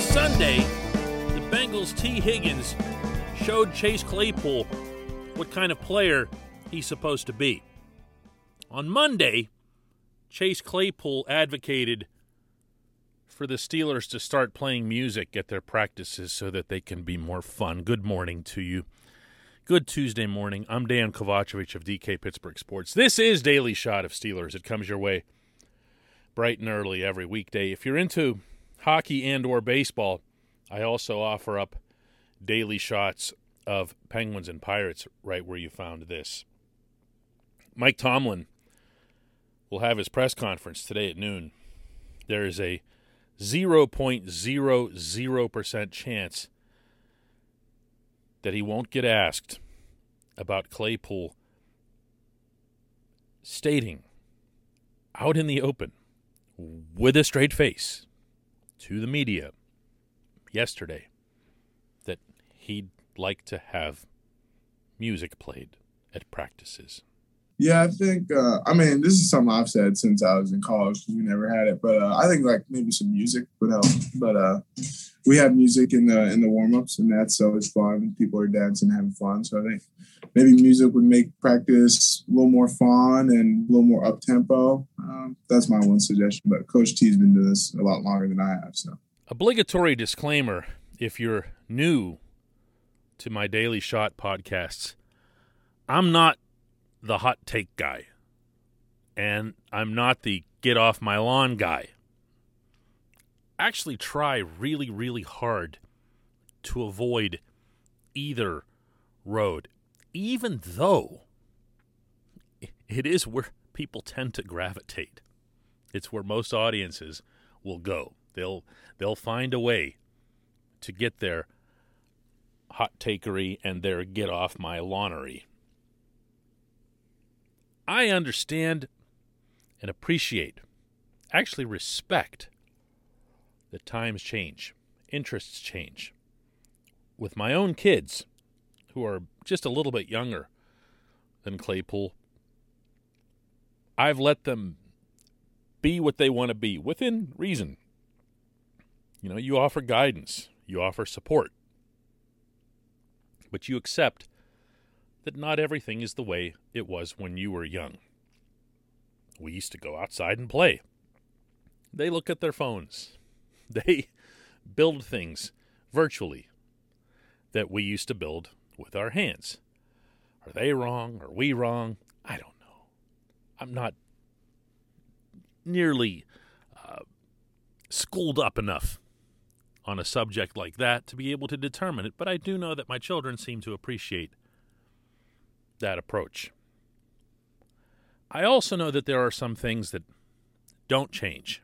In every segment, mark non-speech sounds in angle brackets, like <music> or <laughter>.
Sunday, the Bengals' Tee Higgins showed Chase Claypool what kind of player he's supposed to be. On Monday, Chase Claypool advocated for the Steelers to start playing music at their practices so that they can be more fun. Good morning to you. Good Tuesday morning. I'm Dan Kovacevic of DK Pittsburgh Sports. This is Daily Shot of Steelers. It comes your way bright and early every weekday. If you're into hockey and or baseball, I also offer up daily shots of Penguins and Pirates right where you found this. Mike Tomlin will have his press conference today at noon. There is a 0.00% chance that he won't get asked about Claypool stating out in the open with a straight face to the media yesterday that he'd like to have music played at practices. Yeah, I think. Uh, I mean, this is something I've said since I was in college because we never had it. But uh, I think like maybe some music would help. But uh, we have music in the in the warm ups, and that's always fun. People are dancing, having fun. So I think maybe music would make practice a little more fun and a little more up tempo. Um, that's my one suggestion. But Coach T's been doing this a lot longer than I have. So obligatory disclaimer: if you're new to my Daily Shot podcasts, I'm not the hot take guy. And I'm not the get off my lawn guy. Actually, try really, really hard to avoid either road, even though it is where people tend to gravitate. It's where most audiences will go. They'll they'll find a way to get their hot takery and their get off my lawnery. I understand and appreciate, actually respect, that times change, interests change. With my own kids, who are just a little bit younger than Claypool, I've let them be what they want to be within reason. You know, you offer guidance, you offer support, but you accept that not everything is the way it was when you were young. We used to go outside and play. They look at their phones. <laughs> They build things virtually that we used to build with our hands. Are they wrong? Are we wrong? I don't know. I'm not nearly uh, schooled up enough on a subject like that to be able to determine it, but I do know that my children seem to appreciate that approach. I also know that there are some things that don't change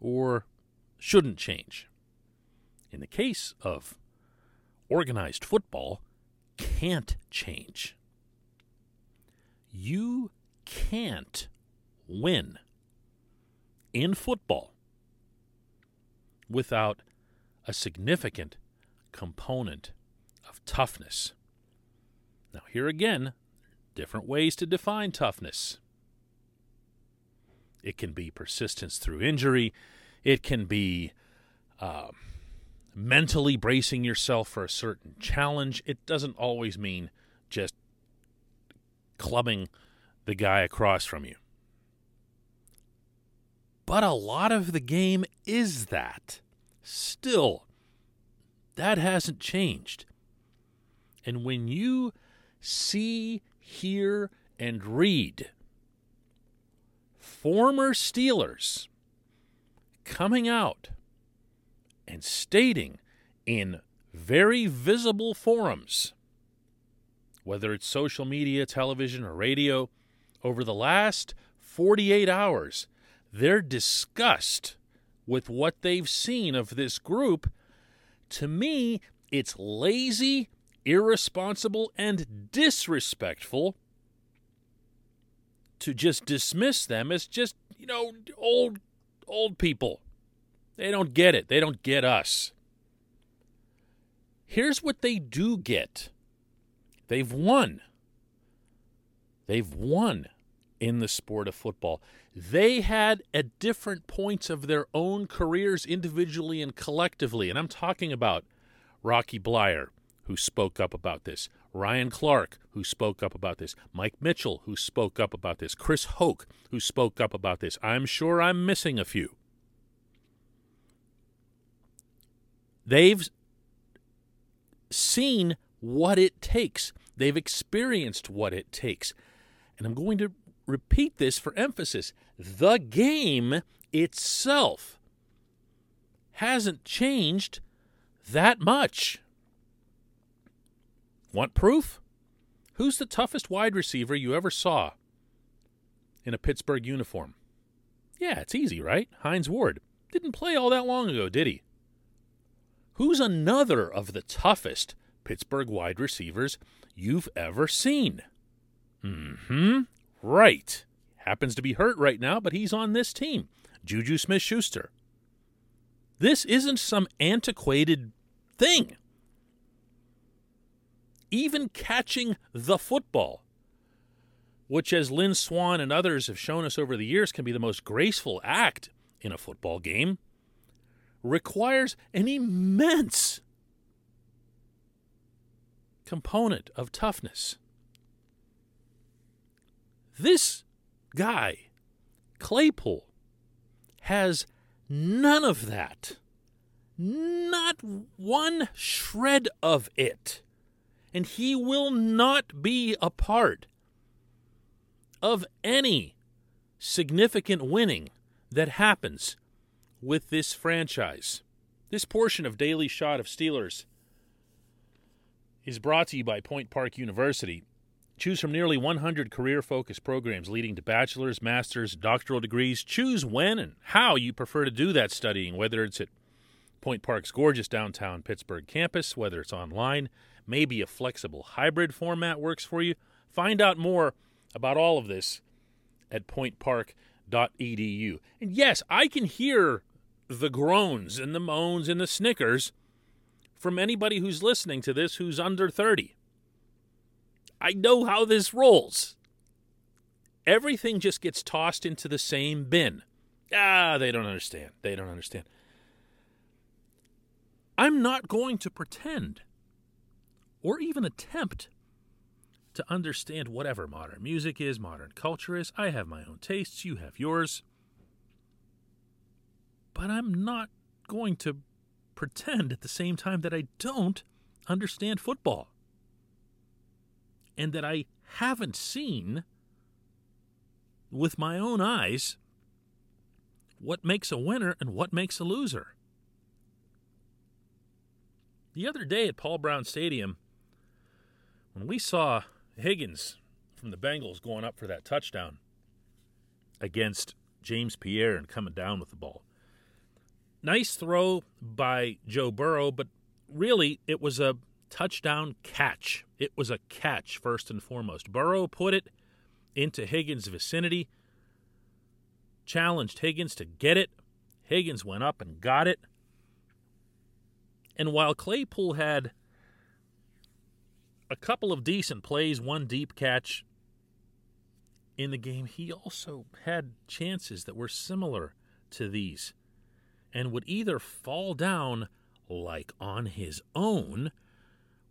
or shouldn't change. In the case of organized football, can't change. You can't win in football without a significant component of toughness. Now, here again, different ways to define toughness. It can be persistence through injury, it can be uh, mentally bracing yourself for a certain challenge. It doesn't always mean just clubbing the guy across from you. But a lot of the game is that. Still, that hasn't changed. And when you see, hear, and read. Former Steelers coming out and stating in very visible forums, whether it's social media, television, or radio, over the last 48 hours, their disgust with what they've seen of this group, to me, it's lazy irresponsible and disrespectful to just dismiss them as just, you know, old old people. They don't get it. They don't get us. Here's what they do get. They've won. They've won in the sport of football. They had at different points of their own careers, individually and collectively, and I'm talking about Rocky Bleier, who spoke up about this, Ryan Clark, who spoke up about this, Mike Mitchell, who spoke up about this, Chris Hoke, who spoke up about this. I'm sure I'm missing a few. They've seen what it takes. They've experienced what it takes. And I'm going to repeat this for emphasis. The game itself hasn't changed that much. Want proof? Who's the toughest wide receiver you ever saw in a Pittsburgh uniform? Yeah, it's easy, right? Hines Ward. Didn't play all that long ago, did he? Who's another of the toughest Pittsburgh wide receivers you've ever seen? Mm hmm. Right. Happens to be hurt right now, but he's on this team. Juju Smith Schuster. This isn't some antiquated thing. Even catching the football, which, as Lynn Swann and others have shown us over the years, can be the most graceful act in a football game, requires an immense component of toughness. This guy, Claypool, has none of that. Not one shred of it. And he will not be a part of any significant winning that happens with this franchise. This portion of Daily Shot of Steelers is brought to you by Point Park University. Choose from nearly 100 career focused programs leading to bachelor's, master's, doctoral degrees. Choose when and how you prefer to do that studying, whether it's at Point Park's gorgeous downtown Pittsburgh campus, whether it's online, maybe a flexible hybrid format works for you. Find out more about all of this at pointpark.edu. And yes, I can hear the groans and the moans and the snickers from anybody who's listening to this who's under 30. I know how this rolls. Everything just gets tossed into the same bin. Ah, they don't understand. They don't understand. I'm not going to pretend or even attempt to understand whatever modern music is, modern culture is. I have my own tastes, you have yours. But I'm not going to pretend at the same time that I don't understand football and that I haven't seen with my own eyes what makes a winner and what makes a loser. The other day at Paul Brown Stadium, when we saw Higgins from the Bengals going up for that touchdown against James Pierre and coming down with the ball, nice throw by Joe Burrow, but really it was a touchdown catch. It was a catch, first and foremost. Burrow put it into Higgins' vicinity, challenged Higgins to get it. Higgins went up and got it. And while Claypool had a couple of decent plays, one deep catch in the game, he also had chances that were similar to these and would either fall down like on his own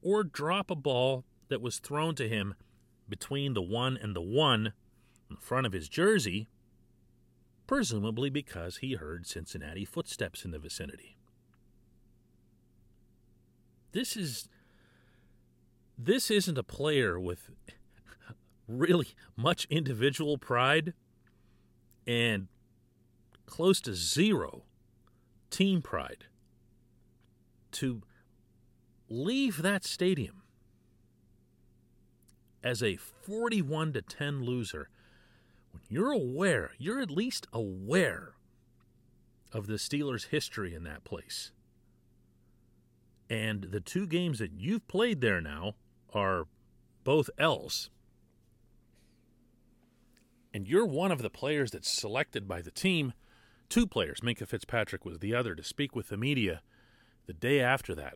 or drop a ball that was thrown to him between the one and the one in front of his jersey, presumably because he heard Cincinnati footsteps in the vicinity. This is this isn't a player with really much individual pride and close to zero team pride to leave that stadium as a 41 to 10 loser when you're aware, you're at least aware of the Steelers' history in that place. And the two games that you've played there now are both L's. And you're one of the players that's selected by the team two players, Minkah Fitzpatrick was the other, to speak with the media the day after that.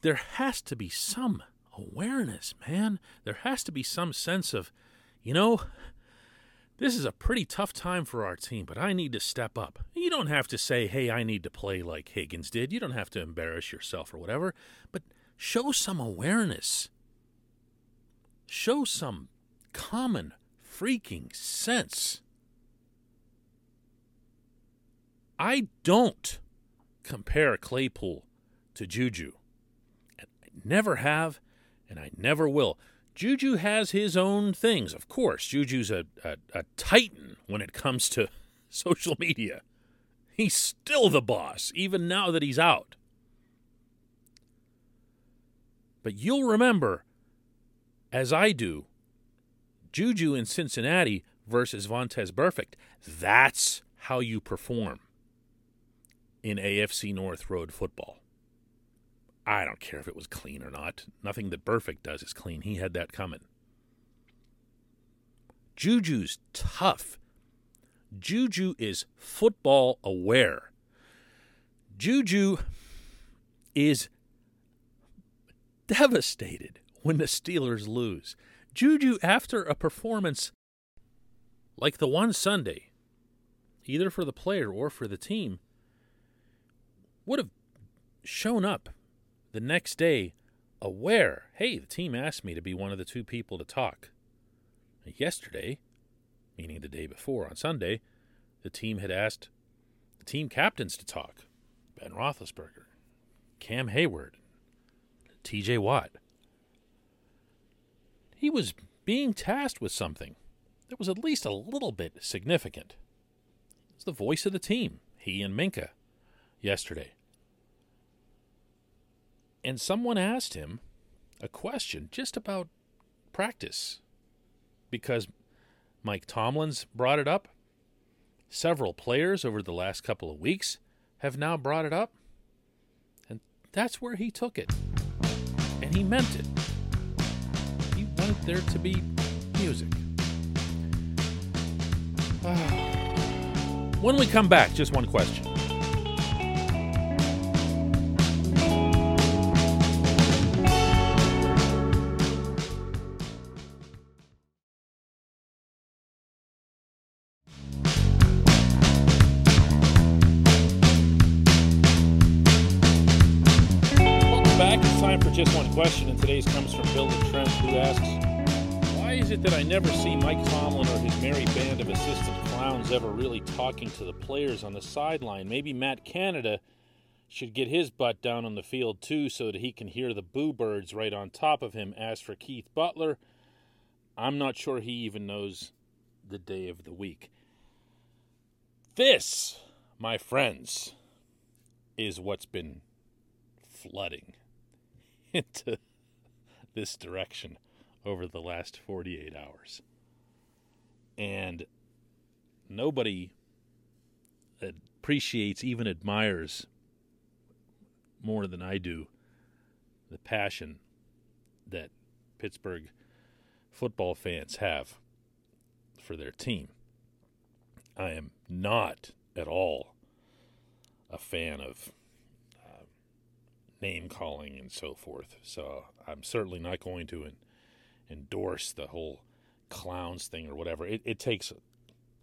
There has to be some awareness, man. There has to be some sense of, you know, this is a pretty tough time for our team, but I need to step up. You don't have to say, hey, I need to play like Higgins did. You don't have to embarrass yourself or whatever, but show some awareness. Show some common freaking sense. I don't compare Claypool to Juju. I never have, and I never will. Juju has his own things, of course. Juju's a, a, a titan when it comes to <laughs> social media. He's still the boss, even now that he's out. But you'll remember, as I do, Juju in Cincinnati versus Vontaze Burfict. That's how you perform in AFC North Road football. I don't care if it was clean or not. Nothing that Burfict does is clean. He had that coming. Juju's tough. Juju is football aware. Juju is devastated when the Steelers lose. Juju, after a performance like the one Sunday, either for the player or for the team, would have shown up the next day aware hey, the team asked me to be one of the two people to talk. Yesterday, meaning the day before on Sunday, the team had asked the team captains to talk Ben Roethlisberger, Cam Heyward, TJ Watt. He was being tasked with something that was at least a little bit significant. It's the voice of the team, he and Minkah, yesterday and someone asked him a question just about practice because Mike Tomlin's brought it up. Several players over the last couple of weeks have now brought it up. And that's where he took it. And he meant it. He wanted there to be music. <sighs> when we come back, just one question. Just one question, and today's comes from Bill the Trent, who asks, Why is it that I never see Mike Tomlin or his merry band of assistant clowns ever really talking to the players on the sideline? Maybe Matt Canada should get his butt down on the field too so that he can hear the boo birds right on top of him. As for Keith Butler, I'm not sure he even knows the day of the week. This, my friends, is what's been flooding <laughs> into this direction over the last 48 hours. And nobody appreciates, even admires more than I do the passion that Pittsburgh football fans have for their team. I am not at all a fan of name calling and so forth. So I'm certainly not going to en- endorse the whole clowns thing or whatever. It, it takes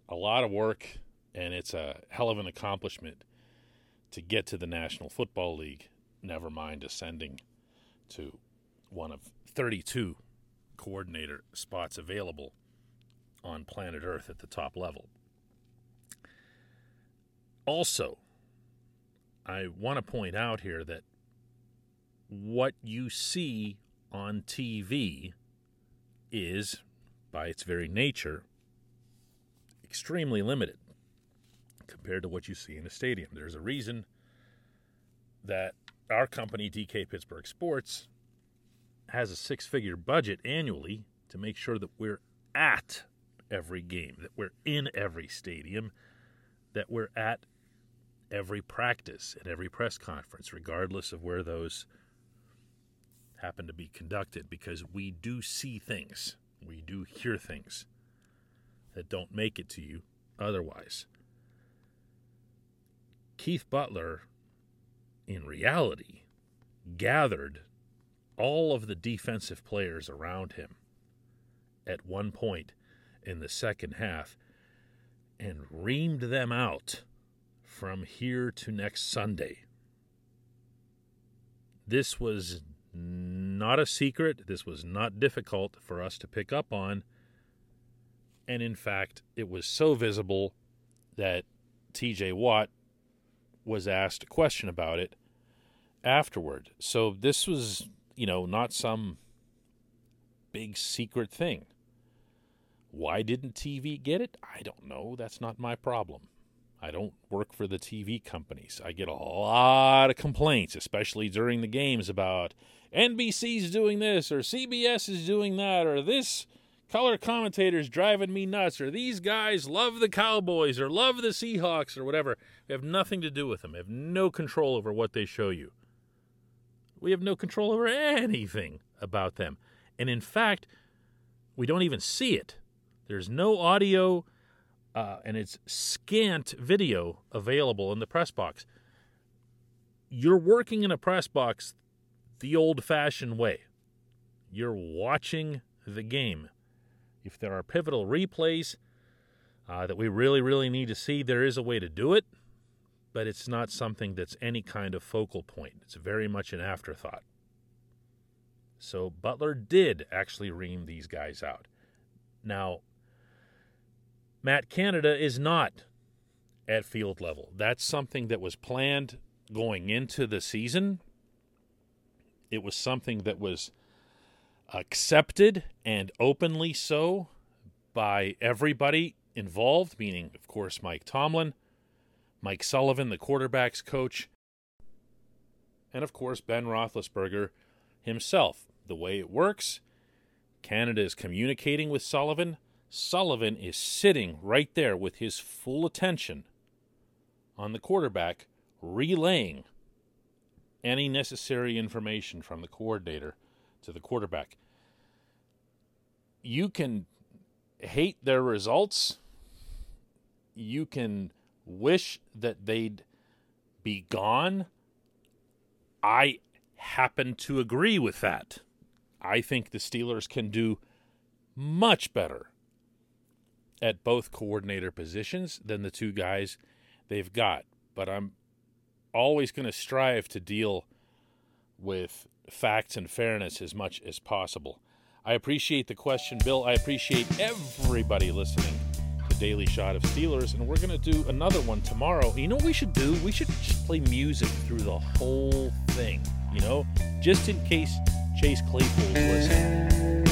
a lot of work and it's a hell of an accomplishment to get to the National Football League, never mind ascending to one of 32 coordinator spots available on planet Earth at the top level. Also, I want to point out here that what you see on TV is, by its very nature, extremely limited compared to what you see in a stadium. There's a reason that our company, DK Pittsburgh Sports, has a six figure budget annually to make sure that we're at every game, that we're in every stadium, that we're at every practice and every press conference, regardless of where those happen to be conducted because we do see things, we do hear things that don't make it to you otherwise. Keith Butler, in reality, gathered all of the defensive players around him at one point in the second half and reamed them out from here to next Sunday. This was not a secret. This was not difficult for us to pick up on. And in fact, it was so visible that TJ Watt was asked a question about it afterward. So this was, you know, not some big secret thing. Why didn't TV get it? I don't know. That's not my problem. I don't work for the TV companies. I get a lot of complaints, especially during the games, about NBC's doing this or CBS is doing that or this color commentator's driving me nuts or these guys love the Cowboys or love the Seahawks or whatever. We have nothing to do with them. We have no control over what they show you. We have no control over anything about them. And in fact, we don't even see it. There's no audio uh, and it's scant video available in the press box. You're working in a press box the old fashioned way. You're watching the game. If there are pivotal replays uh, that we really, really need to see, there is a way to do it, but it's not something that's any kind of focal point. It's very much an afterthought. So Butler did actually ream these guys out. Now, Matt Canada is not at field level. That's something that was planned going into the season. It was something that was accepted and openly so by everybody involved, meaning, of course, Mike Tomlin, Mike Sullivan, the quarterback's coach, and of course, Ben Roethlisberger himself. The way it works, Canada is communicating with Sullivan. Sullivan is sitting right there with his full attention on the quarterback, relaying any necessary information from the coordinator to the quarterback. You can hate their results. You can wish that they'd be gone. I happen to agree with that. I think the Steelers can do much better at both coordinator positions than the two guys they've got. But I'm always going to strive to deal with facts and fairness as much as possible. I appreciate the question, Bill. I appreciate everybody listening to Daily Shot of Steelers, and we're going to do another one tomorrow. You know what we should do? We should just play music through the whole thing, you know, just in case Chase Claypool's listening.